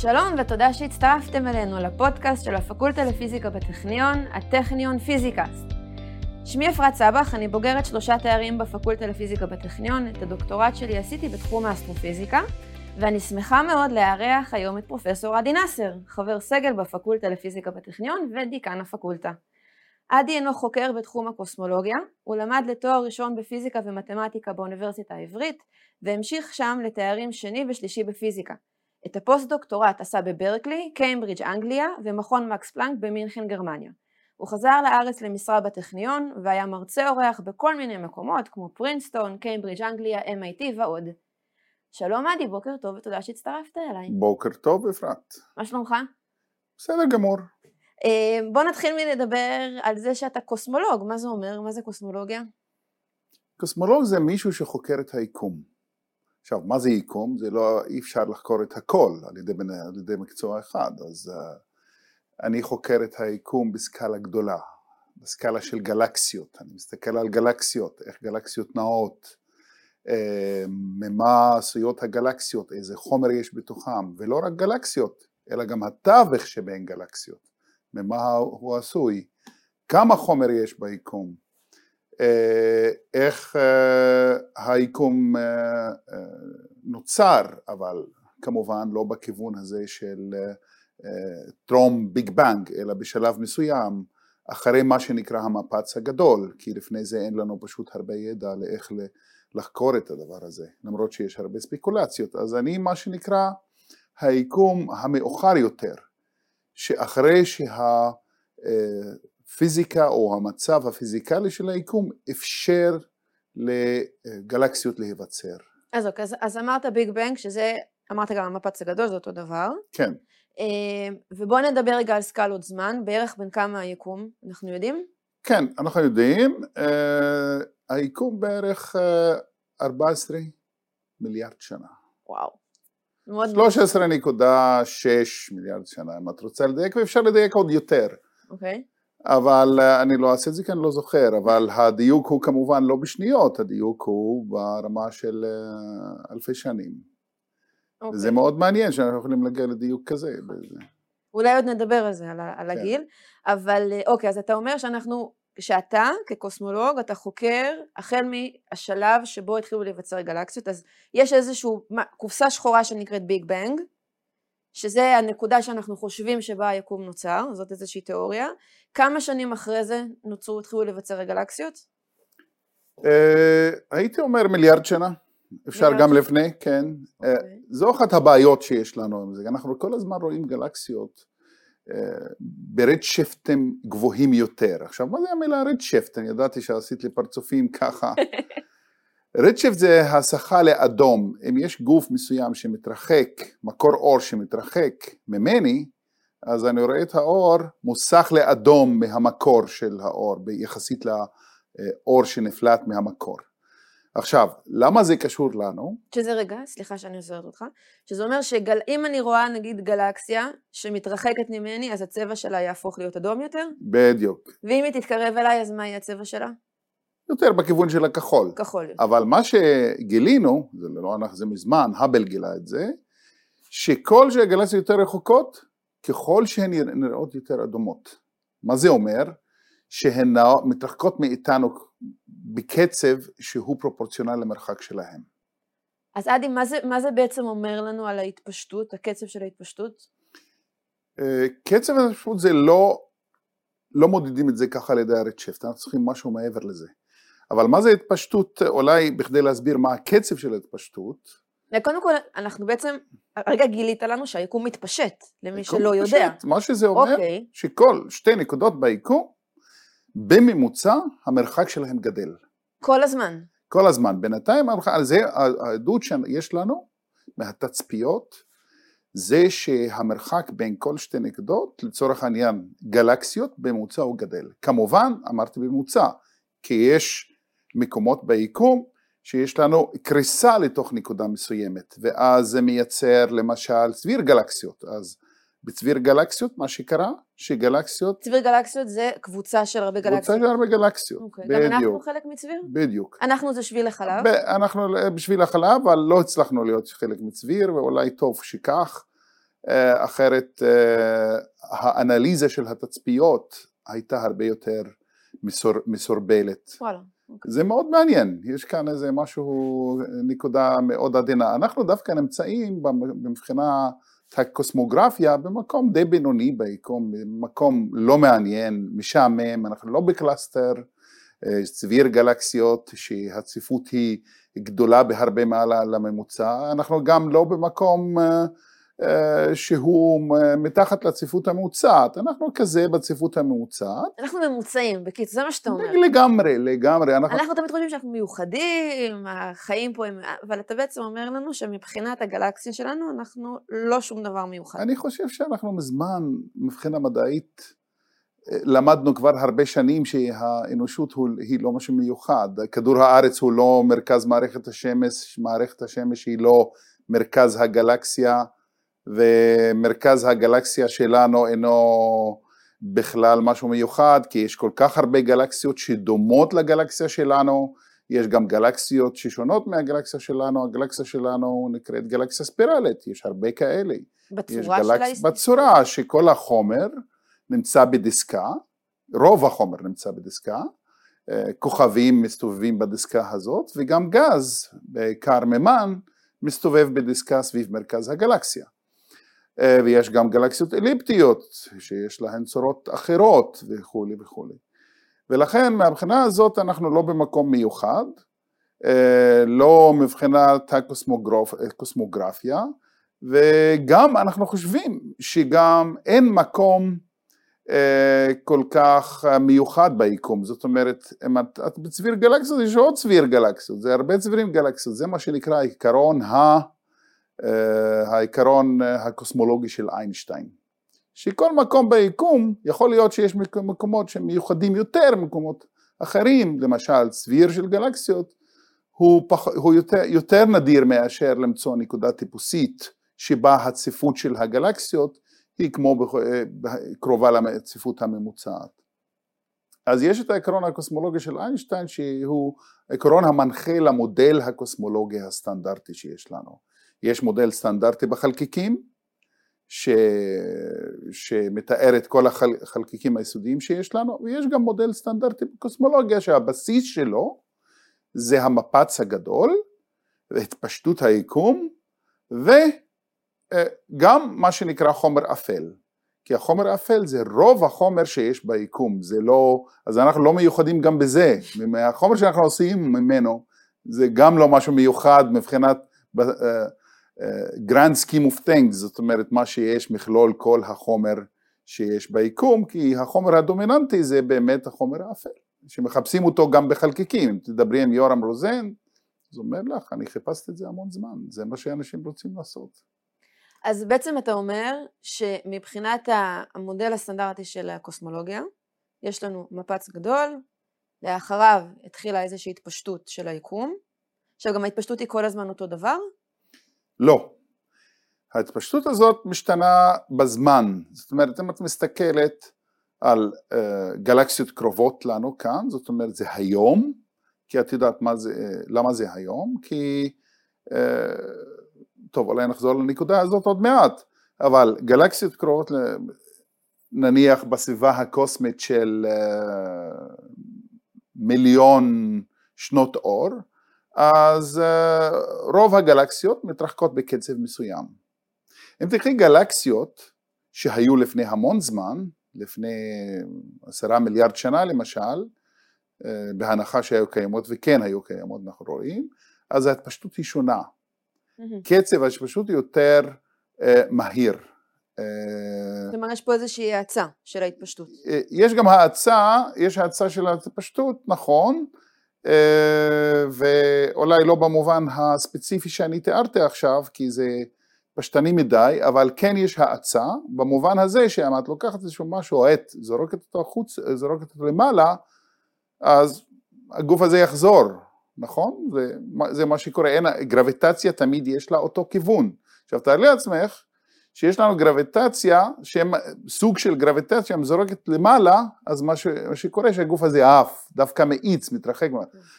שלום ותודה שהצטרפתם אלינו לפודקאסט של הפקולטה לפיזיקה בטכניון, הטכניון פיזיקאסט. שמי אפרת סבח, אני בוגרת שלושה תארים בפקולטה לפיזיקה בטכניון, את הדוקטורט שלי עשיתי בתחום האסטרופיזיקה, ואני שמחה מאוד לארח היום את פרופסור עדי נאסר, חבר סגל בפקולטה לפיזיקה בטכניון ודיקן הפקולטה. עדי אינו חוקר בתחום הקוסמולוגיה, הוא למד לתואר ראשון בפיזיקה ומתמטיקה באוניברסיטה העברית, והמשיך שם לתארים שני ושלישי בפיזיקה. את הפוסט-דוקטורט עשה בברקלי, קיימברידג' אנגליה ומכון מקס פלנק במינכן גרמניה. הוא חזר לארץ למשרה בטכניון והיה מרצה אורח בכל מיני מקומות כמו פרינסטון, קיימברידג' אנגליה, MIT ועוד. שלום עדי, בוקר טוב ותודה שהצטרפת אליי. בוקר טוב אפרת. מה שלומך? בסדר גמור. אה, בוא נתחיל מלדבר על זה שאתה קוסמולוג, מה זה אומר? מה זה קוסמולוגיה? קוסמולוג זה מישהו שחוקר את היקום. עכשיו, מה זה יקום? זה לא, אי אפשר לחקור את הכל על ידי, על ידי מקצוע אחד, אז uh, אני חוקר את היקום בסקאלה גדולה, בסקאלה של גלקסיות, אני מסתכל על גלקסיות, איך גלקסיות נעות, uh, ממה עשויות הגלקסיות, איזה חומר יש בתוכם, ולא רק גלקסיות, אלא גם התווך שבין גלקסיות, ממה הוא עשוי, כמה חומר יש ביקום, אה, איך אה, היקום אה, נוצר, אבל כמובן לא בכיוון הזה של טרום ביג בנג, אלא בשלב מסוים, אחרי מה שנקרא המפץ הגדול, כי לפני זה אין לנו פשוט הרבה ידע לאיך לחקור את הדבר הזה, למרות שיש הרבה ספקולציות. אז אני מה שנקרא היקום המאוחר יותר, שאחרי שה... הפיזיקה או המצב הפיזיקלי של היקום אפשר לגלקסיות להיווצר. אז אוקיי, אז, אז אמרת ביג בנג, שזה, אמרת גם המפץ הגדול, זה אותו דבר. כן. אה, ובואו נדבר רגע על סקלות זמן, בערך בין כמה היקום, אנחנו יודעים? כן, אנחנו יודעים, אה, היקום בערך 14 מיליארד שנה. וואו. 13.6 מיליארד שנה, אם את רוצה לדייק, ואפשר לדייק עוד יותר. אוקיי. Okay. אבל אה, אני לא אעשה את זה כי אני לא זוכר, אבל הדיוק הוא כמובן לא בשניות, הדיוק הוא ברמה של אה, אלפי שנים. Okay. וזה אוקיי. מאוד מעניין שאנחנו יכולים להגיע לדיוק כזה. אולי עוד נדבר על זה, על, על כן. הגיל, אבל אה, אוקיי, אז אתה אומר שאנחנו, שאתה כקוסמולוג, אתה חוקר החל מהשלב שבו התחילו להיווצר גלקסיות, אז יש איזושהי קופסה שחורה שנקראת ביג בנג, שזה הנקודה שאנחנו חושבים שבה היקום נוצר, זאת איזושהי תיאוריה. כמה שנים אחרי זה נוצרו, התחילו לבצר הגלקסיות? אה, הייתי אומר מיליארד שנה, אפשר גם לפני, כן. אה, אוקיי. זו אחת הבעיות שיש לנו עם זה, אנחנו כל הזמן רואים גלקסיות אה, ברדשפטים גבוהים יותר. עכשיו, מה זה המילה רדשפט? אני ידעתי שעשית לי פרצופים ככה. רדשיפט זה הסחה לאדום, אם יש גוף מסוים שמתרחק, מקור אור שמתרחק ממני, אז אני רואה את האור מוסך לאדום מהמקור של האור, יחסית לאור שנפלט מהמקור. עכשיו, למה זה קשור לנו? שזה רגע, סליחה שאני עוזרת אותך, שזה אומר שאם אני רואה נגיד גלקסיה שמתרחקת ממני, אז הצבע שלה יהפוך להיות אדום יותר? בדיוק. ואם היא תתקרב אליי, אז מה יהיה הצבע שלה? יותר בכיוון של הכחול. כחול. אבל מה שגילינו, זה לא אנחנו, זה מזמן, האבל גילה את זה, שכל שהגלקסיות יותר רחוקות, ככל שהן נראות יותר אדומות. מה זה אומר? שהן מתרחקות מאיתנו בקצב שהוא פרופורציונל למרחק שלהן. אז אדי, מה זה, מה זה בעצם אומר לנו על ההתפשטות, הקצב של ההתפשטות? אה, קצב ההתפשטות זה לא, לא מודדים את זה ככה על ידי הרדשפט, אנחנו צריכים משהו מעבר לזה. אבל מה זה התפשטות, אולי בכדי להסביר מה הקצב של ההתפשטות? קודם כל, אנחנו בעצם, הרגע גילית לנו שהיקום מתפשט, למי שלא מתפשט. יודע. מה שזה אומר. אוקיי. שכל שתי נקודות ביקום, בממוצע המרחק שלהם גדל. כל הזמן. כל הזמן. בינתיים, על זה העדות שיש לנו מהתצפיות, זה שהמרחק בין כל שתי נקודות, לצורך העניין גלקסיות, בממוצע הוא גדל. כמובן, אמרתי בממוצע, כי יש מקומות ביקום שיש לנו קריסה לתוך נקודה מסוימת ואז זה מייצר למשל צביר גלקסיות אז בצביר גלקסיות מה שקרה שגלקסיות צביר גלקסיות זה קבוצה של הרבה גלקסיות קבוצה של הרבה גלקסיות okay. אוקיי, בדיוק גם אנחנו חלק מצביר? בדיוק אנחנו זה שביל החלב? אנחנו בשביל החלב אבל לא הצלחנו להיות חלק מצביר ואולי טוב שכך אה, אחרת אה, האנליזה של התצפיות הייתה הרבה יותר מסור, מסורבלת. וואלה. זה מאוד מעניין, יש כאן איזה משהו, נקודה מאוד עדינה. אנחנו דווקא נמצאים מבחינת הקוסמוגרפיה במקום די בינוני ביקום, במקום לא מעניין, משעמם, אנחנו לא ב cluster, יש צביר גלקסיות שהצפיפות היא גדולה בהרבה מעל לממוצע, אנחנו גם לא במקום אה, שהוא מתחת לצפיפות הממוצעת, אנחנו כזה בצפיפות הממוצעת. אנחנו ממוצעים, בקיצור, זה מה שאתה אומר. לגמרי, לגמרי. אנחנו, אנחנו תמיד חושבים שאנחנו מיוחדים, החיים פה הם... אבל אתה בעצם אומר לנו שמבחינת הגלקסיה שלנו, אנחנו לא שום דבר מיוחד. אני חושב שאנחנו מזמן, מבחינה מדעית, למדנו כבר הרבה שנים שהאנושות היא לא משהו מיוחד, כדור הארץ הוא לא מרכז מערכת השמש, מערכת השמש היא לא מרכז הגלקסיה ומרכז הגלקסיה שלנו אינו בכלל משהו מיוחד כי יש כל כך הרבה גלקסיות שדומות לגלקסיה שלנו, יש גם גלקסיות ששונות מהגלקסיה שלנו, הגלקסיה שלנו נקראת גלקסיה ספירלית, יש הרבה כאלה. בצורה גלקס... של ההסתכלות? בצורה שכל החומר נמצא בדיסקה, רוב החומר נמצא בדיסקה, אה, כוכבים מסתובבים בדיסקה הזאת וגם גז, בעיקר מימן, מסתובב בדיסקה סביב מרכז הגלקסיה. אה, ויש גם גלקסיות אליפטיות שיש להן צורות אחרות וכולי וכולי. ולכן מהבחינה הזאת אנחנו לא במקום מיוחד, אה, לא מבחינת הקוסמוגרפיה, וגם אנחנו חושבים שגם אין מקום אה, כל כך מיוחד ביקום, זאת אומרת, אם את, את בצביר גלקסיות, יש עוד צביר גלקסיות, זה הרבה צבירים גלקסיות, זה מה שנקרא עיקרון ה... אה, העיקרון הקוסמולוגי של איינשטיין, שכל מקום ביקום יכול להיות שיש מקומות שהם מיוחדים יותר ממקומות אחרים, למשל צביר של גלקסיות הוא, פח, הוא יותר, יותר נדיר מאשר למצוא נקודה טיפוסית שבה הצפיפות של הגלקסיות היא כמו אה, קרובה לצפיפות הממוצעת. אז יש את העקרון הקוסמולוגי של איינשטיין שהוא עקרון המנחה למודל הקוסמולוגי הסטנדרטי שיש לנו. יש מודל סטנדרטי בחלקיקים ש... שמתאר את כל החלקיקים היסודיים שיש לנו ויש גם מודל סטנדרטי בקוסמולוגיה שהבסיס שלו זה המפץ הגדול והתפשטות היקום וגם מה שנקרא חומר אפל. כי החומר האפל זה רוב החומר שיש ביקום, זה לא, אז אנחנו לא מיוחדים גם בזה, החומר שאנחנו עושים ממנו זה גם לא משהו מיוחד מבחינת אה, grand scheme of things, זאת אומרת מה שיש מכלול כל החומר שיש ביקום, כי החומר הדומיננטי זה באמת החומר האפל, שמחפשים אותו גם בחלקיקים, אם תדברי עם יורם רוזן, אז אומר לך, אני חיפשתי את זה המון זמן, זה מה שאנשים רוצים לעשות. אז בעצם אתה אומר שמבחינת המודל הסטנדרטי של הקוסמולוגיה, יש לנו מפץ גדול, לאחריו התחילה איזושהי התפשטות של היקום, עכשיו גם ההתפשטות היא כל הזמן אותו דבר? לא. ההתפשטות הזאת משתנה בזמן, זאת אומרת אם את מסתכלת על uh, גלקסיות קרובות לנו כאן, זאת אומרת זה היום, כי את יודעת מה זה, למה זה היום, כי, uh, טוב אולי נחזור לנקודה הזאת עוד מעט, אבל גלקסיות קרובות נניח בסביבה הקוסמית של uh, מיליון שנות אור, אז אה, רוב הגלקסיות מתרחקות בקצב מסוים. אם תקחי גלקסיות שהיו לפני המון זמן, לפני עשרה מיליארד שנה למשל, אה, בהנחה שהיו קיימות וכן היו קיימות אנחנו רואים, אז ההתפשטות היא שונה. קצב ההתפשטות יותר אה, מהיר. זאת אומרת יש פה איזושהי האצה של ההתפשטות. יש גם האצה, יש האצה של ההתפשטות, נכון, אה, ואולי לא במובן הספציפי שאני תיארתי עכשיו, כי זה פשטני מדי, אבל כן יש האצה, במובן הזה שאם את לוקחת איזשהו משהו, עט, זורקת אותו החוץ, זורקת אותו למעלה, אז הגוף הזה יחזור, נכון? זה, זה מה שקורה, אין, גרביטציה תמיד יש לה אותו כיוון. עכשיו תארי לעצמך שיש לנו גרביטציה, שהם סוג של גרביטציה מזורקת למעלה, אז מה, ש, מה שקורה שהגוף הזה עף, דווקא מאיץ, מתרחק.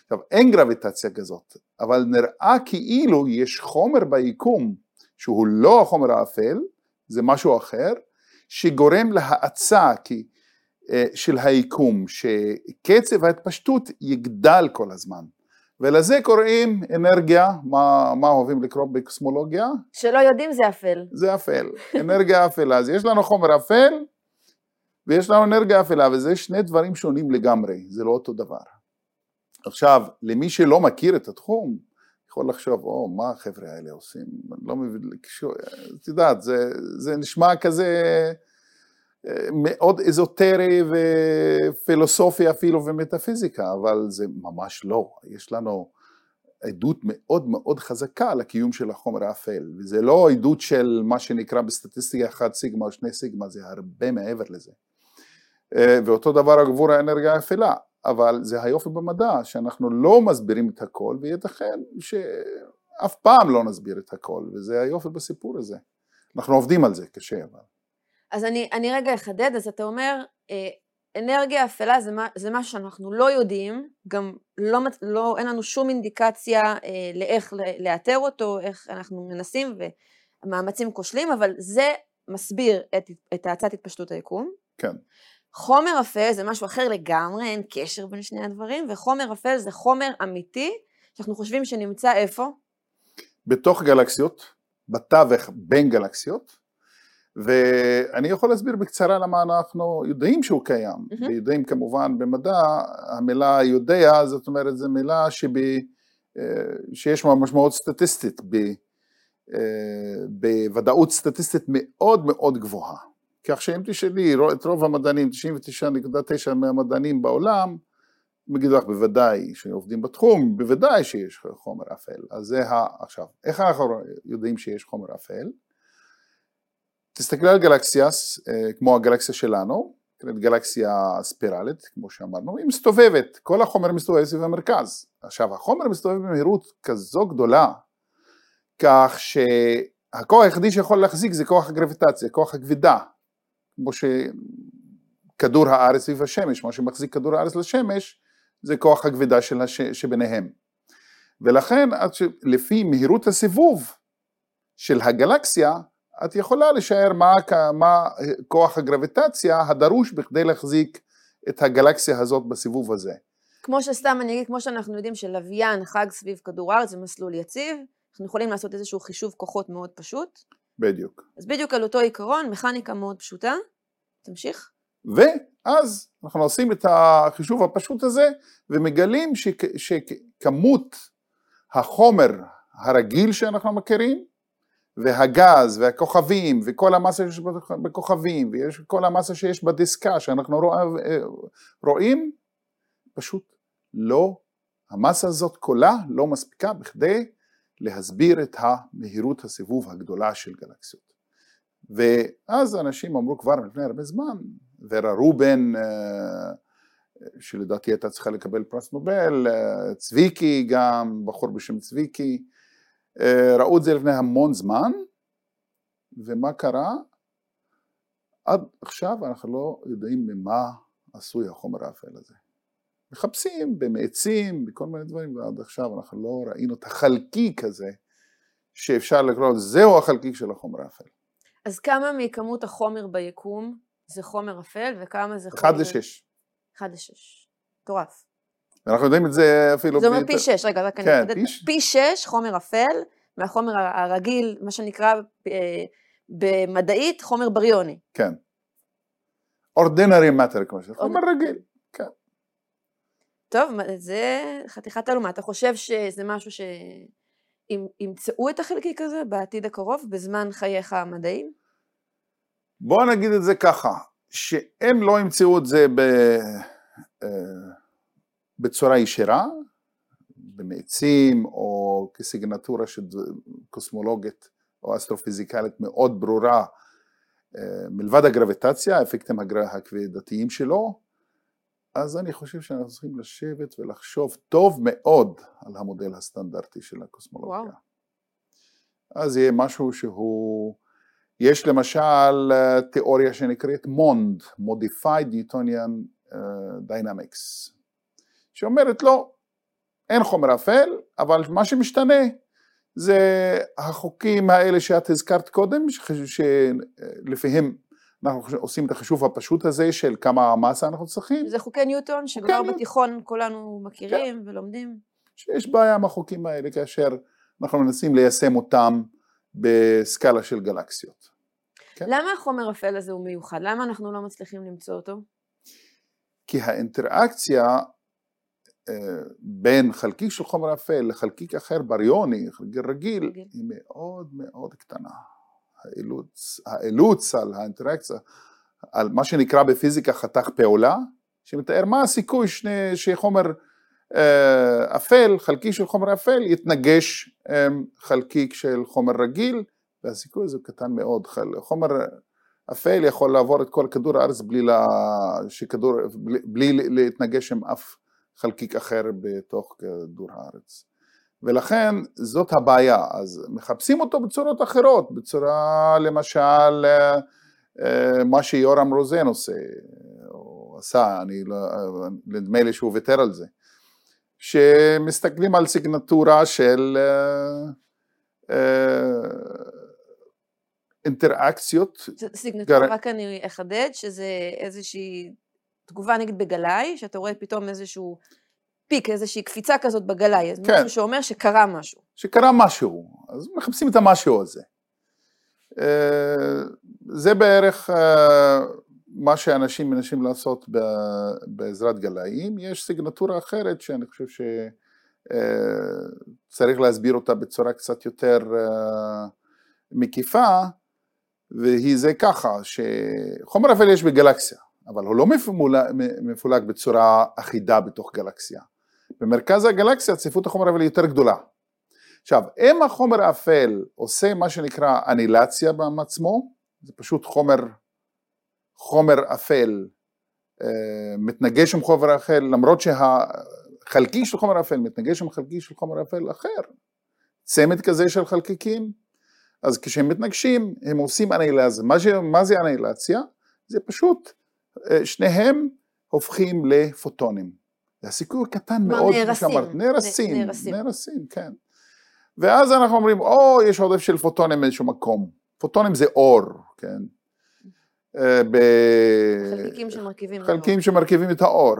עכשיו אין גרביטציה כזאת, אבל נראה כאילו יש חומר ביקום שהוא לא החומר האפל, זה משהו אחר, שגורם להאצה כי, אה, של היקום, שקצב ההתפשטות יגדל כל הזמן. ולזה קוראים אנרגיה, מה, מה אוהבים לקרוא בקוסמולוגיה? שלא יודעים זה אפל. זה אפל, אנרגיה אפלה. אז יש לנו חומר אפל ויש לנו אנרגיה אפלה, וזה שני דברים שונים לגמרי, זה לא אותו דבר. עכשיו, למי שלא מכיר את התחום, יכול לחשוב, או, מה החבר'ה האלה עושים? לא מבין, את יודעת, זה, זה נשמע כזה מאוד אזוטרי ופילוסופי אפילו ומטאפיזיקה, אבל זה ממש לא. יש לנו עדות מאוד מאוד חזקה לקיום של החומר האפל, וזה לא עדות של מה שנקרא בסטטיסטיקה 1 סיגמה או 2 סיגמה, זה הרבה מעבר לזה. אה, ואותו דבר עבור האנרגיה האפלה. אבל זה היופי במדע, שאנחנו לא מסבירים את הכל, וייתכן שאף פעם לא נסביר את הכל, וזה היופי בסיפור הזה. אנחנו עובדים על זה קשה, אבל. אז אני, אני רגע אחדד, אז אתה אומר, אה, אנרגיה אפלה זה, מה, זה משהו שאנחנו לא יודעים, גם לא, לא, אין לנו שום אינדיקציה אה, לאיך לאתר אותו, איך אנחנו מנסים ומאמצים כושלים, אבל זה מסביר את, את האצת התפשטות היקום. כן. חומר אפל זה משהו אחר לגמרי, אין קשר בין שני הדברים, וחומר אפל זה חומר אמיתי, שאנחנו חושבים שנמצא איפה? בתוך גלקסיות, בתווך בין גלקסיות, ואני יכול להסביר בקצרה למה אנחנו יודעים שהוא קיים, mm-hmm. ויודעים כמובן במדע, המילה יודע זאת אומרת זו מילה שב, אה, שיש משמעות סטטיסטית, ב, אה, בוודאות סטטיסטית מאוד מאוד גבוהה. כך שאם תשאלי את רוב המדענים, 99.9 מהמדענים בעולם, יגידו לך בוודאי שעובדים בתחום, בוודאי שיש חומר אפל. אז זה ה... עכשיו, איך אנחנו יודעים שיש חומר אפל? תסתכלי על גלקסיה, אה, כמו הגלקסיה שלנו, גלקסיה ספירלית, כמו שאמרנו, היא מסתובבת, כל החומר מסתובב סביב המרכז. עכשיו, החומר מסתובב במהירות כזו גדולה, כך שהכוח היחידי שיכול להחזיק זה כוח הגרביטציה, כוח הכבידה, כמו שכדור הארץ סביב השמש, מה שמחזיק כדור הארץ לשמש זה כוח הכבידה של הש... שביניהם. ולכן לפי מהירות הסיבוב של הגלקסיה את יכולה לשער מה, מה כוח הגרביטציה הדרוש בכדי להחזיק את הגלקסיה הזאת בסיבוב הזה. כמו שסתם אני אגיד, כמו שאנחנו יודעים שלוויין חג סביב כדור הארץ זה מסלול יציב, אנחנו יכולים לעשות איזשהו חישוב כוחות מאוד פשוט. בדיוק. אז בדיוק על אותו עיקרון, מכניקה מאוד פשוטה. תמשיך. ואז אנחנו עושים את החישוב הפשוט הזה ומגלים שכ, שכמות החומר הרגיל שאנחנו מכירים והגז והכוכבים וכל המסה שיש בכוכבים וכל המסה שיש בדיסקה שאנחנו רוא, רואים פשוט לא, המסה הזאת כולה לא מספיקה בכדי להסביר את המהירות הסיבוב הגדולה של גלקסיות. ואז אנשים אמרו כבר לפני הרבה זמן, ורה רובן, אה, שלדעתי הייתה צריכה לקבל פרס נובל, אה, צביקי גם, בחור בשם צביקי, אה, ראו את זה לפני המון זמן, ומה קרה? עד עכשיו אנחנו לא יודעים ממה עשוי החומר האפל הזה. מחפשים במעצים, בכל מיני דברים, ועד עכשיו אנחנו לא ראינו את החלקיק הזה שאפשר לקרוא, זהו החלקיק של החומר האפל. אז כמה מכמות החומר ביקום זה חומר אפל וכמה זה חומר... 1 ל-6. 1 ל-6. מטורף. אנחנו יודעים את זה אפילו... זה אומר פי 6, רגע, רק אני אחדד. פי 6 חומר אפל מהחומר הרגיל, מה שנקרא אה, במדעית חומר בריוני. כן. ordinary matter, כמו שזה, חומר רגיל, כן. טוב, זה חתיכת תעלומה. אתה חושב שזה משהו ש... ימצאו את החלקיק הזה בעתיד הקרוב, בזמן חייך המדעיים? בוא נגיד את זה ככה, שהם לא ימצאו את זה ב, אה, בצורה ישירה, במעצים או כסיגנטורה של קוסמולוגית או אסטרופיזיקלית מאוד ברורה, אה, מלבד הגרביטציה, האפקטים הכבדתיים שלו, אז אני חושב שאנחנו צריכים לשבת ולחשוב טוב מאוד על המודל הסטנדרטי של הקוסמולוגיה. וואו. אז יהיה משהו שהוא, יש למשל אה, תיאוריה שנקראת מונד, Modified Newtonian אה, Dynamics, שאומרת לא, אין חומר אפל, אבל מה שמשתנה זה החוקים האלה שאת הזכרת קודם, שלפיהם אנחנו עושים את החישוב הפשוט הזה של כמה מסה אנחנו צריכים. זה חוקי ניוטון שכבר בתיכון כולנו מכירים כן. ולומדים. שיש בעיה עם החוקים האלה כאשר אנחנו מנסים ליישם אותם בסקאלה של גלקסיות. כן? למה החומר אפל הזה הוא מיוחד? למה אנחנו לא מצליחים למצוא אותו? כי האינטראקציה בין חלקיק של חומר אפל לחלקיק אחר בריוני, חלקיק רגיל, רגיל, היא מאוד מאוד קטנה. האילוץ, האילוץ על האינטראקציה, על מה שנקרא בפיזיקה חתך פעולה, שמתאר מה הסיכוי שני, שחומר אה, אפל, חלקיק של חומר אפל, יתנגש עם חלקיק של חומר רגיל, והסיכוי הזה קטן מאוד. חומר אפל יכול לעבור את כל כדור הארץ בלי, לה, שכדור, בלי, בלי להתנגש עם אף חלקיק אחר בתוך כדור הארץ. ולכן זאת הבעיה, אז מחפשים אותו בצורות אחרות, בצורה למשל אה, מה שיורם רוזן עושה, או עשה, אני לא, נדמה לי שהוא ויתר על זה, שמסתכלים על סיגנטורה של אה, אה, אינטראקציות. סיגנטורה, גר... רק אני אחדד, שזה איזושהי תגובה נגיד בגלאי, שאתה רואה פתאום איזשהו פיק, איזושהי קפיצה כזאת בגלאי, כן. משהו שאומר שקרה משהו. שקרה משהו, אז מחפשים את המשהו הזה. אה, זה בערך אה, מה שאנשים מנסים לעשות בעזרת גלאים. יש סיגנטורה אחרת שאני חושב שצריך אה, להסביר אותה בצורה קצת יותר מקיפה, והיא זה ככה, שחומר אפל יש בגלקסיה, אבל הוא לא מפולג בצורה אחידה בתוך גלקסיה. במרכז הגלקסיה צפיפות החומר האפל יותר גדולה. עכשיו, אם החומר האפל עושה מה שנקרא אנילציה בעצמו, זה פשוט חומר, חומר אפל אה, מתנגש עם חומר אפל, למרות שהחלקיק של חומר אפל מתנגש עם חלקיק של חומר אפל אחר, צמד כזה של חלקיקים, אז כשהם מתנגשים הם עושים אנילציה. מה, מה זה אנילציה? זה פשוט שניהם הופכים לפוטונים. הסיכוי קטן מאוד, כמו שאמרת, נהרסים, נהרסים, כן. ואז אנחנו אומרים, או יש עודף של פוטונים באיזשהו מקום, פוטונים זה אור, כן. אה, חלקיקים שמרכיבים. חלקיקים שמרכיבים את האור,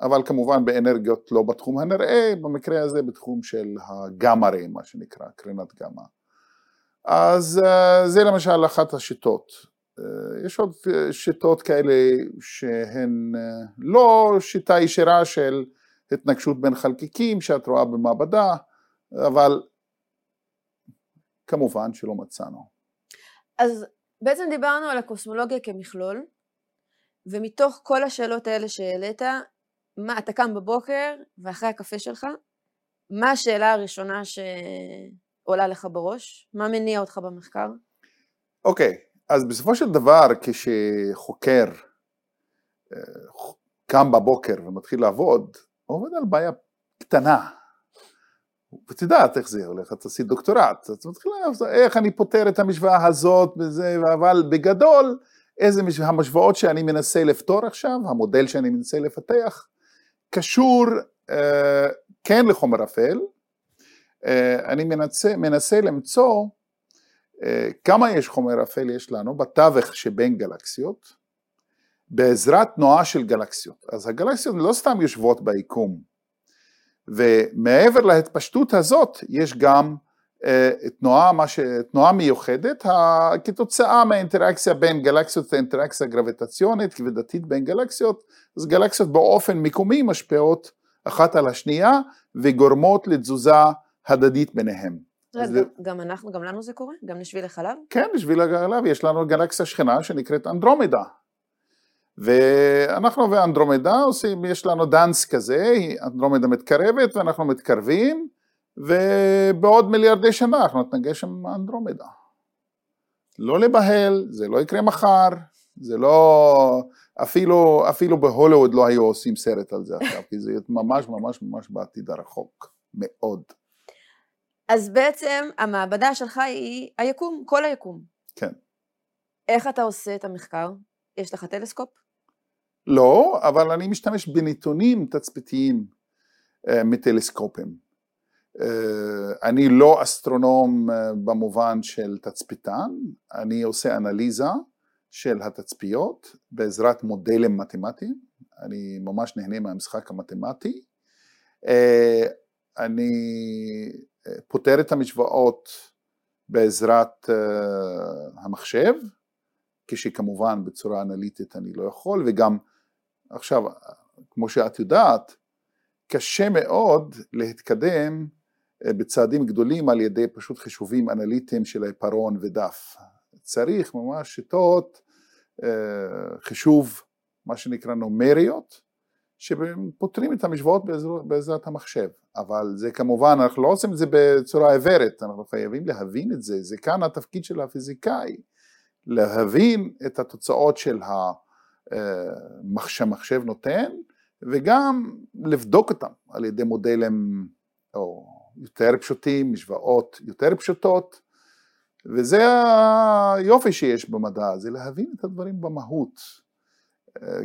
אבל כמובן באנרגיות לא בתחום הנראה, במקרה הזה בתחום של הגמרי, מה שנקרא, קרינת גמא. אז אה, זה למשל אחת השיטות. אה, יש עוד אה, שיטות כאלה שהן אה, לא שיטה ישירה של התנגשות בין חלקיקים שאת רואה במעבדה, אבל כמובן שלא מצאנו. אז בעצם דיברנו על הקוסמולוגיה כמכלול, ומתוך כל השאלות האלה שהעלית, מה, אתה קם בבוקר ואחרי הקפה שלך, מה השאלה הראשונה שעולה לך בראש? מה מניע אותך במחקר? אוקיי, okay. אז בסופו של דבר כשחוקר אה, קם בבוקר ומתחיל לעבוד, הוא עובד על בעיה קטנה. ואת יודעת איך זה הולך, את עשית דוקטורט, את מתחילה, איך אני פותר את המשוואה הזאת וזה, אבל בגדול, איזה המשוואות שאני מנסה לפתור עכשיו, המודל שאני מנסה לפתח, קשור אה, כן לחומר אפל, אה, אני מנסה, מנסה למצוא כמה יש חומר אפל יש לנו בתווך שבין גלקסיות בעזרת תנועה של גלקסיות. אז הגלקסיות לא סתם יושבות ביקום ומעבר להתפשטות הזאת יש גם uh, תנועה, ש... תנועה מיוחדת כתוצאה מהאינטראקציה בין גלקסיות לאינטראקציה גרביטציונית כבדתית בין גלקסיות אז גלקסיות באופן מקומי משפיעות אחת על השנייה וגורמות לתזוזה הדדית ביניהם. גם אנחנו, גם לנו זה קורה? גם לשביל החלב? כן, לשביל החלב יש לנו גלקסיה שכנה שנקראת אנדרומדה. ואנחנו ואנדרומדה עושים, יש לנו דאנס כזה, אנדרומדה מתקרבת ואנחנו מתקרבים, ובעוד מיליארדי שנה אנחנו נתנגש עם אנדרומדה. לא לבהל, זה לא יקרה מחר, זה לא, אפילו, אפילו בהוליווד לא היו עושים סרט על זה עכשיו, כי זה ממש ממש ממש בעתיד הרחוק, מאוד. אז בעצם המעבדה שלך היא היקום, כל היקום. כן. איך אתה עושה את המחקר? יש לך טלסקופ? לא, אבל אני משתמש בנתונים תצפיתיים uh, מטלסקופים. אני לא אסטרונום במובן של תצפיתן, אני עושה אנליזה של התצפיות בעזרת מודלים מתמטיים, אני ממש נהנה מהמשחק המתמטי. אני פותר את המשוואות בעזרת המחשב, כשכמובן בצורה אנליטית אני לא יכול, וגם עכשיו, כמו שאת יודעת, קשה מאוד להתקדם אה, בצעדים גדולים על ידי פשוט חישובים אנליטיים של עיפרון ודף. צריך ממש שיטות אה, חישוב, מה שנקרא נומריות, שפותרים את המשוואות בעזרת, בעזרת המחשב. אבל זה כמובן, אנחנו לא עושים את זה בצורה עיוורת, אנחנו חייבים להבין את זה, זה כאן התפקיד של הפיזיקאי, להבין את התוצאות של אה, נותן, וגם לבדוק אותם על ידי מודלים או יותר פשוטים, משוואות יותר פשוטות, וזה היופי שיש במדע, זה להבין את הדברים במהות.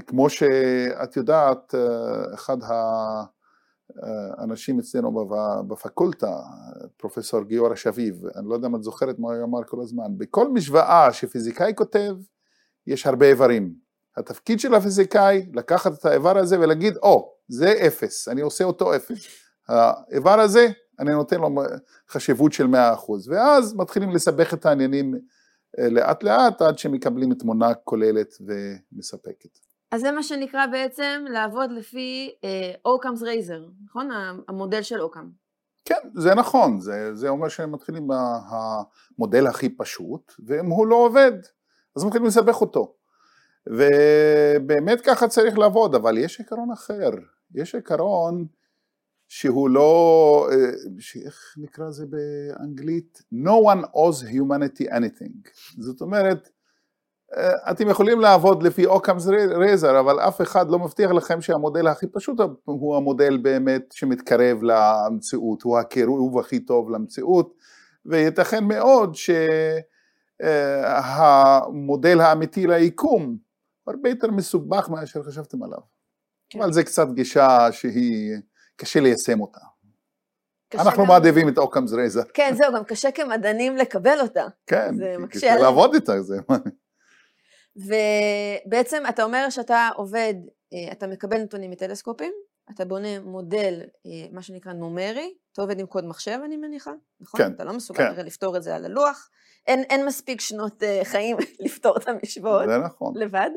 כמו שאת יודעת, אחד האנשים אצלנו בפקולטה, פרופסור גיורא שביב, אני לא יודע אם את זוכרת מה הוא אמר כל הזמן, בכל משוואה שפיזיקאי כותב, יש הרבה איברים. התפקיד של הפיזיקאי לקחת את האיבר הזה ולהגיד, או, oh, זה אפס, אני עושה אותו אפס. האיבר הזה, אני נותן לו חשיבות של מאה אחוז, ואז מתחילים לסבך את העניינים לאט לאט עד שמקבלים תמונה כוללת ומספקת. אז זה מה שנקרא בעצם לעבוד לפי אוקאמס uh, רייזר, נכון? המודל של אוקאם. כן, זה נכון, זה, זה אומר שהם מתחילים במודל הכי פשוט, ואם הוא לא עובד, אז מתחילים לסבך אותו. ובאמת ככה צריך לעבוד, אבל יש עיקרון אחר, יש עיקרון שהוא לא, אה, איך נקרא זה באנגלית? No one owes humanity anything. זאת אומרת, אה, אתם יכולים לעבוד לפי אוקאמס רייזר, אבל אף אחד לא מבטיח לכם שהמודל הכי פשוט הוא המודל באמת שמתקרב למציאות, הוא הקירוב הכי טוב למציאות, וייתכן מאוד שהמודל אה, האמיתי ליקום הרבה יותר מסובך מאשר חשבתם עליו. כן. אבל זה קצת גישה שהיא, קשה ליישם אותה. אנחנו גם... מעדיפים את אוקאמס רייזר. כן, זהו, גם קשה כמדענים לקבל אותה. כן, זה מקשה קשה לעבוד איתה. זה... ובעצם אתה אומר שאתה עובד, אה, אתה מקבל נתונים מטלסקופים, אתה בונה מודל, אה, מה שנקרא נומרי, אתה עובד עם קוד מחשב אני מניחה, נכון? כן. אתה לא מסוגל כן. לפתור את זה על הלוח, אין, אין מספיק שנות אה, חיים לפתור את המשוואות. זה נכון. לבד.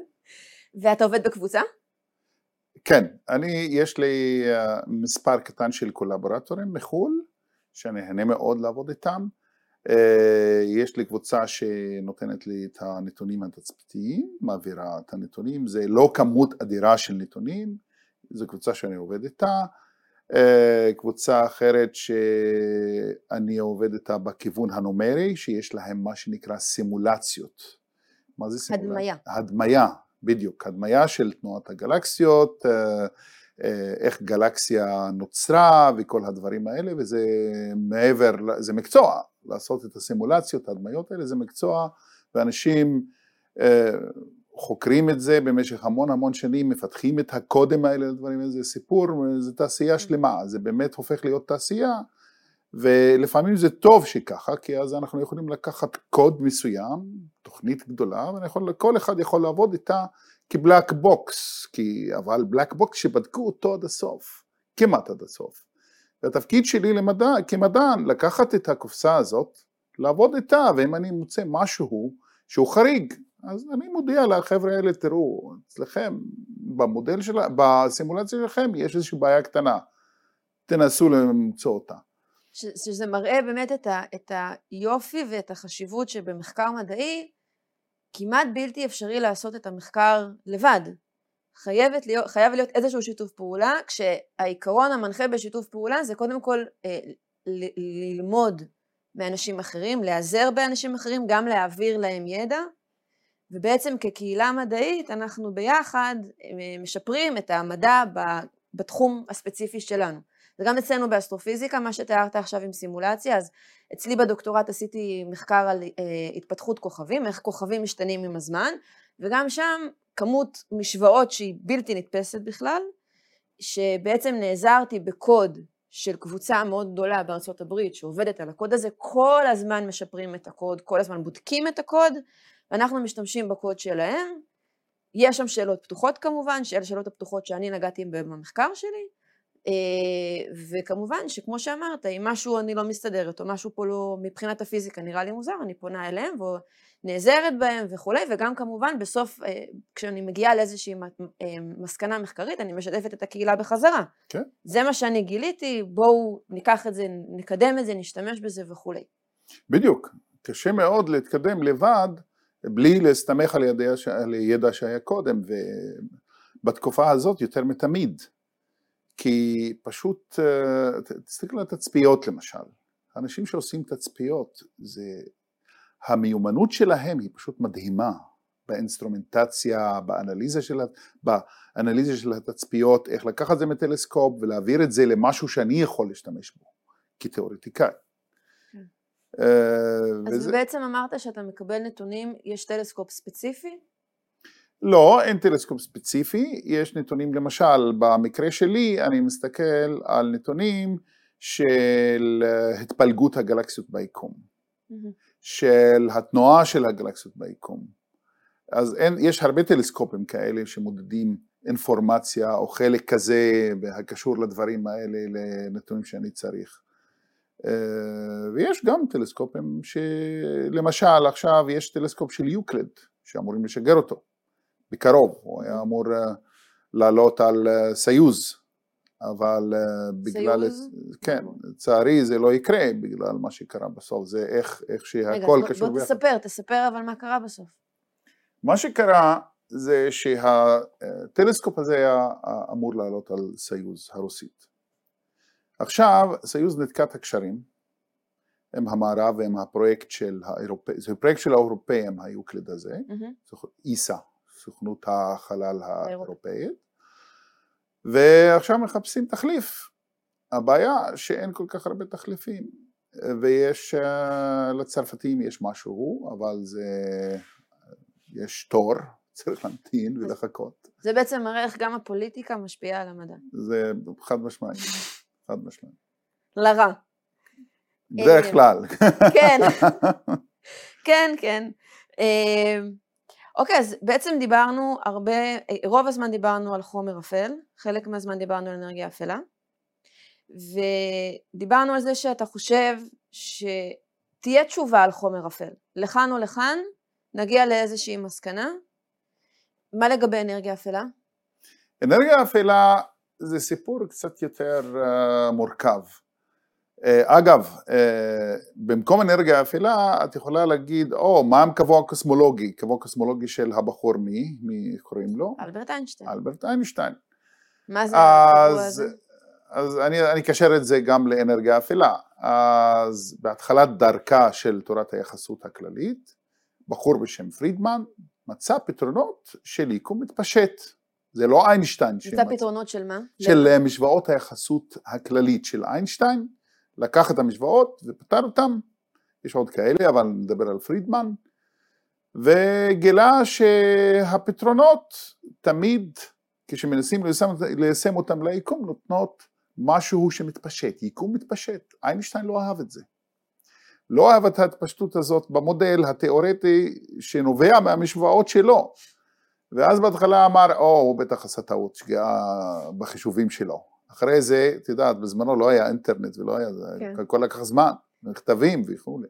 ואתה עובד בקבוצה? כן, אני, יש לי uh, מספר קטן של קולבורטורים מחו"ל, שאני נהנה מאוד לעבוד איתם. Uh, יש לי קבוצה שנותנת לי את הנתונים התצפיתיים, מעבירה את הנתונים, זה לא כמות אדירה של נתונים, זו קבוצה שאני עובד איתה. Uh, קבוצה אחרת שאני עובד איתה בכיוון הנומרי, שיש להם מה שנקרא סימולציות. מה זה סימולציה? הדמיה. הדמיה, בדיוק, הדמיה של תנועת הגלקסיות, אה, אה, איך גלקסיה נוצרה וכל הדברים האלה, וזה מעבר, זה מקצוע, לעשות את הסימולציות, ההדמיות האלה, זה מקצוע, ואנשים אה, חוקרים את זה במשך המון המון שנים, מפתחים את הקודם האלה לדברים האלה, זה סיפור, זה תעשייה אממ. שלמה, זה באמת הופך להיות תעשייה, ולפעמים זה טוב שככה, כי אז אנחנו יכולים לקחת קוד מסוים, תוכנית גדולה, וכל אחד יכול לעבוד איתה כ black box, כי, אבל black box שבדקו אותו עד הסוף, כמעט עד הסוף. והתפקיד שלי למדע, כמדען, לקחת את הקופסה הזאת, לעבוד איתה, ואם אני מוצא משהו שהוא חריג, אז אני מודיע לחבר'ה האלה, תראו, אצלכם, במודל של, בסימולציה שלכם יש איזושהי בעיה קטנה, תנסו למצוא אותה. שזה מראה באמת את, ה, את היופי ואת החשיבות שבמחקר מדעי כמעט בלתי אפשרי לעשות את המחקר לבד. חייבת להיות, חייב להיות איזשהו שיתוף פעולה, כשהעיקרון המנחה בשיתוף פעולה זה קודם כל אה, ל- ללמוד מאנשים אחרים, להיעזר באנשים אחרים, גם להעביר להם ידע, ובעצם כקהילה מדעית אנחנו ביחד אה, משפרים את המדע בתחום הספציפי שלנו. וגם אצלנו באסטרופיזיקה, מה שתיארת עכשיו עם סימולציה, אז אצלי בדוקטורט עשיתי מחקר על אה, התפתחות כוכבים, איך כוכבים משתנים עם הזמן, וגם שם כמות משוואות שהיא בלתי נתפסת בכלל, שבעצם נעזרתי בקוד של קבוצה מאוד גדולה בארצות הברית שעובדת על הקוד הזה, כל הזמן משפרים את הקוד, כל הזמן בודקים את הקוד, ואנחנו משתמשים בקוד שלהם. יש שם שאלות פתוחות כמובן, שאלה השאלות הפתוחות שאני נגעתי במחקר שלי, וכמובן שכמו שאמרת, אם משהו אני לא מסתדרת, או משהו פה לא, מבחינת הפיזיקה נראה לי מוזר, אני פונה אליהם ונעזרת בהם וכולי, וגם כמובן בסוף, אה, כשאני מגיעה לאיזושהי אה, מסקנה מחקרית, אני משתפת את הקהילה בחזרה. כן. זה מה שאני גיליתי, בואו ניקח את זה, נקדם את זה, נשתמש בזה וכולי. בדיוק. קשה מאוד להתקדם לבד בלי להסתמך על, ידע, על ידע שהיה קודם, ובתקופה הזאת יותר מתמיד. כי פשוט, אה, תסתכל על התצפיות למשל, האנשים שעושים תצפיות, זה, המיומנות שלהם היא פשוט מדהימה באינסטרומנטציה, באנליזה של, באנליזה של התצפיות, איך לקחת את זה מטלסקופ ולהעביר את זה למשהו שאני יכול להשתמש בו כתיאורטיקאי. כן. אה, אז וזה... בעצם אמרת שאתה מקבל נתונים, יש טלסקופ ספציפי? לא, אין טלסקופ ספציפי, יש נתונים למשל, במקרה שלי אני מסתכל על נתונים של אה, התפלגות הגלקסיות ביקום, mm-hmm. של התנועה של הגלקסיות ביקום. אז אין, יש הרבה טלסקופים כאלה שמודדים אינפורמציה או חלק כזה הקשור לדברים האלה לנתונים שאני צריך. אה, ויש גם טלסקופים שלמשל עכשיו יש טלסקופ של יוקליד שאמורים לשגר אותו. בקרוב, הוא היה אמור אה, לעלות על אה, סויוז, אבל אה, בגלל, סויוז? כן, לצערי זה לא יקרה בגלל מה שקרה בסוף, זה איך, איך שהכל רגע, קשור. רגע, בוא תספר, תספר אבל מה קרה בסוף. מה שקרה זה שהטלסקופ הזה היה אמור לעלות על סויוז הרוסית. עכשיו סויוז ניתק את הקשרים עם המערב ועם הפרויקט של האירופאים, זה פרויקט של האירופאים היוקליד הזה, mm-hmm. ESA סוכנות החלל האירופאית, ועכשיו מחפשים תחליף. הבעיה שאין כל כך הרבה תחליפים, ויש, אה, לצרפתים יש משהו, אבל זה, יש תור, צריך להמתין ולחכות. זה בעצם מראה איך גם הפוליטיקה משפיעה על המדע. זה חד משמעי, חד משמעי. לרע. בדרך אה, כלל. כן, כן, כן. אוקיי, אז בעצם דיברנו הרבה, רוב הזמן דיברנו על חומר אפל, חלק מהזמן דיברנו על אנרגיה אפלה, ודיברנו על זה שאתה חושב שתהיה תשובה על חומר אפל, לכאן או לכאן, נגיע לאיזושהי מסקנה. מה לגבי אנרגיה אפלה? אנרגיה אפלה זה סיפור קצת יותר uh, מורכב. אה, אגב, אה, במקום אנרגיה אפלה את יכולה להגיד, או, מה עם קבוע קוסמולוגי? קבוע קוסמולוגי של הבחור מי? מי קוראים לו? אלברט איינשטיין. אלברט איינשטיין. מה זה הקבוע הזה? אז אני, אני אקשר את זה גם לאנרגיה אפלה. אז בהתחלת דרכה של תורת היחסות הכללית, בחור בשם פרידמן מצא פתרונות של יקום מתפשט. זה לא איינשטיין. מצא פתרונות של מה? של משוואות היחסות הכללית של איינשטיין. לקח את המשוואות ופתר אותן, יש עוד כאלה אבל נדבר על פרידמן, וגילה שהפתרונות תמיד כשמנסים ליישם, ליישם אותם ליקום נותנות משהו שמתפשט, יקום מתפשט, איינשטיין לא אהב את זה. לא אהב את ההתפשטות הזאת במודל התיאורטי שנובע מהמשוואות שלו. ואז בהתחלה אמר, או, הוא בטח עשה טעות, שגיאה בחישובים שלו. אחרי זה, את יודעת, בזמנו לא היה אינטרנט ולא היה, כן. הכל לקח זמן, מכתבים וכולי.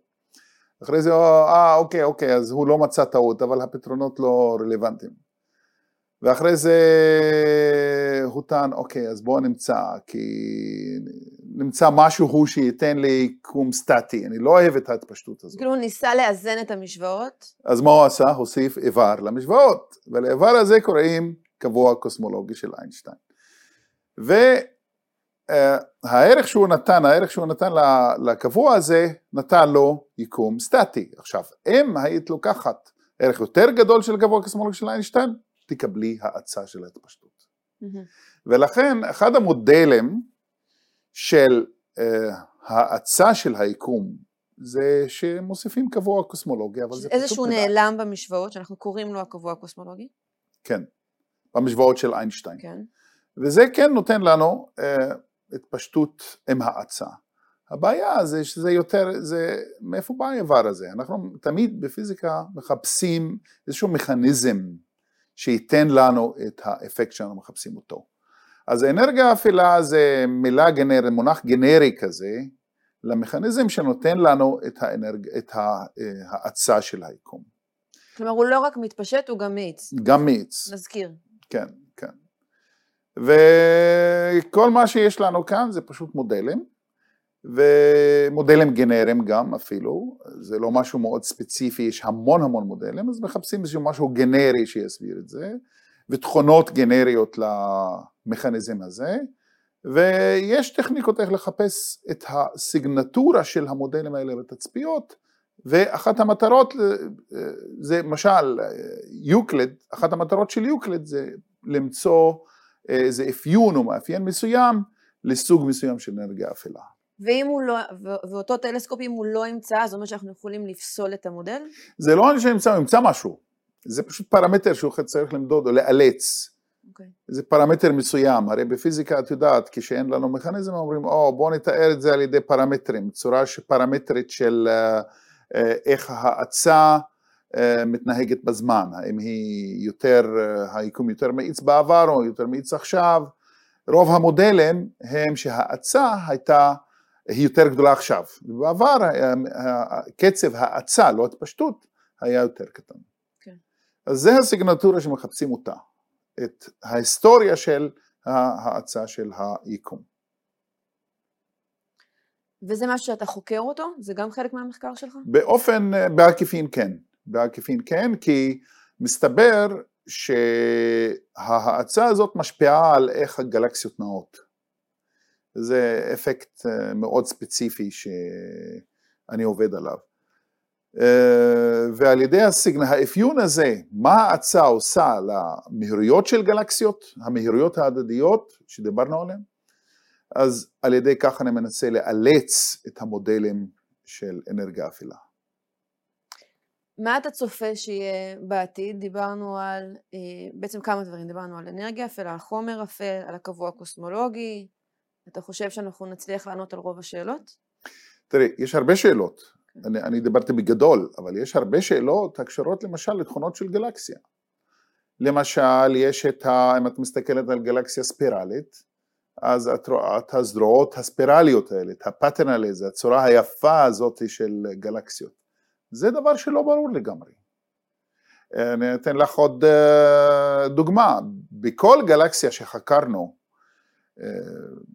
אחרי זה, אה, אוקיי, אוקיי, אז הוא לא מצא טעות, אבל הפתרונות לא רלוונטיים. ואחרי זה הוא טען, אוקיי, אז בואו נמצא, כי נמצא משהו שייתן לי קום סטטי, אני לא אוהב את ההתפשטות הזאת. כאילו הוא ניסה לאזן את המשוואות? אז מה הוא עשה? הוסיף איבר למשוואות, ולאיבר הזה קוראים קבוע קוסמולוגי של איינשטיין. והערך שהוא נתן, הערך שהוא נתן לקבוע הזה, נתן לו יקום סטטי. עכשיו, אם היית לוקחת ערך יותר גדול של קבוע קוסמולוגי של איינשטיין, תקבלי האצה של ההתפשטות. Mm-hmm. ולכן אחד המודלים של uh, האצה של היקום זה שמוסיפים קבוע קוסמולוגי, אבל זה פשוט... איזשהו נעלם במשוואות, שאנחנו קוראים לו הקבוע הקוסמולוגי? כן, במשוואות של איינשטיין. כן. וזה כן נותן לנו uh, התפשטות עם האצה. הבעיה זה שזה יותר, זה מאיפה בא האיבר הזה? אנחנו תמיד בפיזיקה מחפשים איזשהו מכניזם שייתן לנו את האפקט שאנחנו מחפשים אותו. אז אנרגיה אפלה זה מילה גנרית, מונח גנרי כזה, למכניזם שנותן לנו את, האנרג... את ההאצה של היקום. כלומר, הוא לא רק מתפשט, הוא גם מאיץ. גם מאיץ. נזכיר. כן. וכל מה שיש לנו כאן זה פשוט מודלים, ומודלים גנריים גם אפילו, זה לא משהו מאוד ספציפי, יש המון המון מודלים, אז מחפשים איזשהו משהו גנרי שיסביר את זה, ותכונות גנריות למכניזם הזה, ויש טכניקות איך לחפש את הסיגנטורה של המודלים האלה בתצפיות, ואחת המטרות זה למשל יוקלד, אחת המטרות של יוקלד זה למצוא איזה אפיון או מאפיין מסוים לסוג מסוים של אנרגיה אפלה. ואם הוא לא, ואותו טלסקופ אם הוא לא ימצא, זאת אומרת שאנחנו יכולים לפסול את המודל? זה לא אני שנמצא, הוא ימצא משהו, זה פשוט פרמטר שהוא צריך למדוד או לאלץ. Okay. אוקיי. זה פרמטר מסוים, הרי בפיזיקה את יודעת, כשאין לנו מכניזם אומרים, או oh, בואו נתאר את זה על ידי פרמטרים, צורה פרמטרית של uh, uh, איך האצה uh, מתנהגת בזמן, האם היא יותר, uh, היקום יותר מאיץ בעבר או יותר מאיץ עכשיו, רוב המודלים הם שהאצה הייתה, היא יותר גדולה עכשיו, ובעבר קצב האצה, לא התפשטות, היה יותר קטן. כן. אז זה הסיגנטורה שמחפשים אותה. את ההיסטוריה של ההאצה של היקום. וזה משהו שאתה חוקר אותו? זה גם חלק מהמחקר שלך? באופן, בעקיפין כן. בעקיפין כן, כי מסתבר שההאצה הזאת משפיעה על איך הגלקסיות נעות. זה אפקט אה, מאוד ספציפי שאני עובד עליו. אה, ועל ידי הסיגנל, האפיון הזה, מה ההאצה עושה למהירויות של גלקסיות, המהירויות ההדדיות שדיברנו עליהן, אז על ידי כך אני מנסה לאלץ את המודלים של אנרגיה אפלה. מה אתה צופה שיהיה בעתיד? דיברנו על אה, בעצם כמה דברים, דיברנו על אנרגיה אפלה, על חומר אפל, על הקבוע הקוסמולוגי. אתה חושב שאנחנו נצליח לענות על רוב השאלות? תראי, יש הרבה שאלות. אני, אני דיברתי בגדול, אבל יש הרבה שאלות הקשורות למשל לתכונות של גלקסיה. למשל, יש את ה... אם את מסתכלת על גלקסיה ספירלית, אז את רואה את הזרועות הספירליות האלה, את הפטרנליזם, הצורה היפה הזאת של גלקסיות. זה דבר שלא ברור לגמרי. אני אתן לך עוד אה, דוגמה, בכל גלקסיה שחקרנו אה,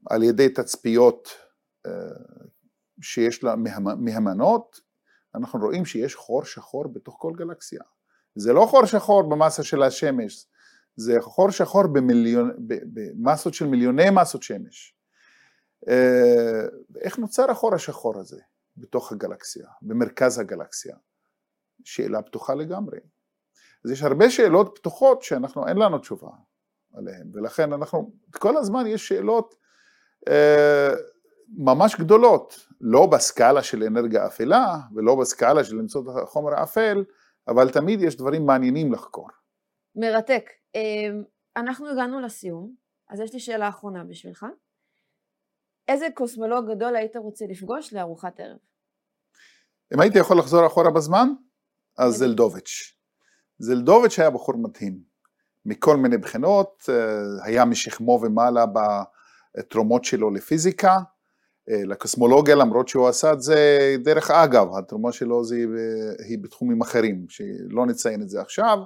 על ידי תצפיות אה, שיש לה מהימנות, אנחנו רואים שיש חור שחור בתוך כל גלקסיה. זה לא חור שחור במסה של השמש, זה חור שחור במיליון, במסות של מיליוני מסות שמש. איך נוצר החור השחור הזה בתוך הגלקסיה, במרכז הגלקסיה? שאלה פתוחה לגמרי. אז יש הרבה שאלות פתוחות שאנחנו, אין לנו תשובה עליהן, ולכן אנחנו, כל הזמן יש שאלות אה, ממש גדולות, לא בסקאלה של אנרגיה אפלה ולא בסקאלה של למצוא את החומר האפל, אבל תמיד יש דברים מעניינים לחקור. מרתק. אמ, אנחנו הגענו לסיום, אז יש לי שאלה אחרונה בשבילך. איזה קוסמולוג גדול היית רוצה לפגוש לארוחת ערב? אם הייתי יכול לחזור אחורה בזמן, אז זלדוביץ'. זלדוביץ' היה בחור מדהים, מכל מיני בחינות, אה, היה משכמו ומעלה בתרומות שלו לפיזיקה, אה, לקוסמולוגיה למרות שהוא עשה את זה דרך אגב, התרומה שלו זה, היא בתחומים אחרים שלא נציין את זה עכשיו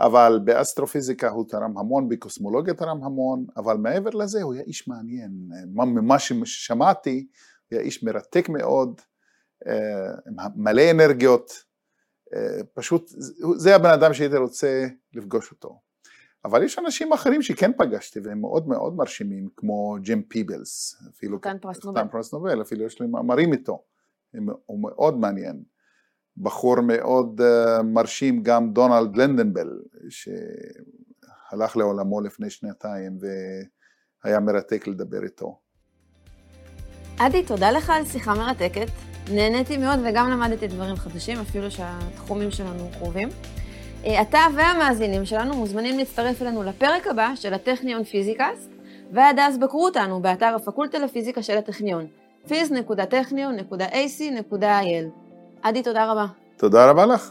אבל באסטרופיזיקה הוא תרם המון, בקוסמולוגיה תרם המון, אבל מעבר לזה הוא היה איש מעניין, ממה ששמעתי הוא היה איש מרתק מאוד, אה, מלא אנרגיות, אה, פשוט זה הבן אדם שהייתי רוצה לפגוש אותו. אבל יש אנשים אחרים שכן פגשתי והם מאוד מאוד מרשימים, כמו ג'ים פיבלס, אפילו חתן פרס נובל, פרס נובל, אפילו יש לי מאמרים איתו, הוא מאוד מעניין. בחור מאוד uh, מרשים גם דונלד לנדנבל, שהלך לעולמו לפני שנתיים והיה מרתק לדבר איתו. אדי, תודה לך על שיחה מרתקת. נהניתי מאוד וגם למדתי דברים חדשים, אפילו שהתחומים שלנו קרובים. אה, אתה והמאזינים שלנו מוזמנים להצטרף אלינו לפרק הבא של הטכניון פיזיקאסט, ועד אז בקרו אותנו באתר הפקולטה לפיזיקה של הטכניון, פיז.טכניון.ac.il. עדי, תודה רבה. תודה רבה לך.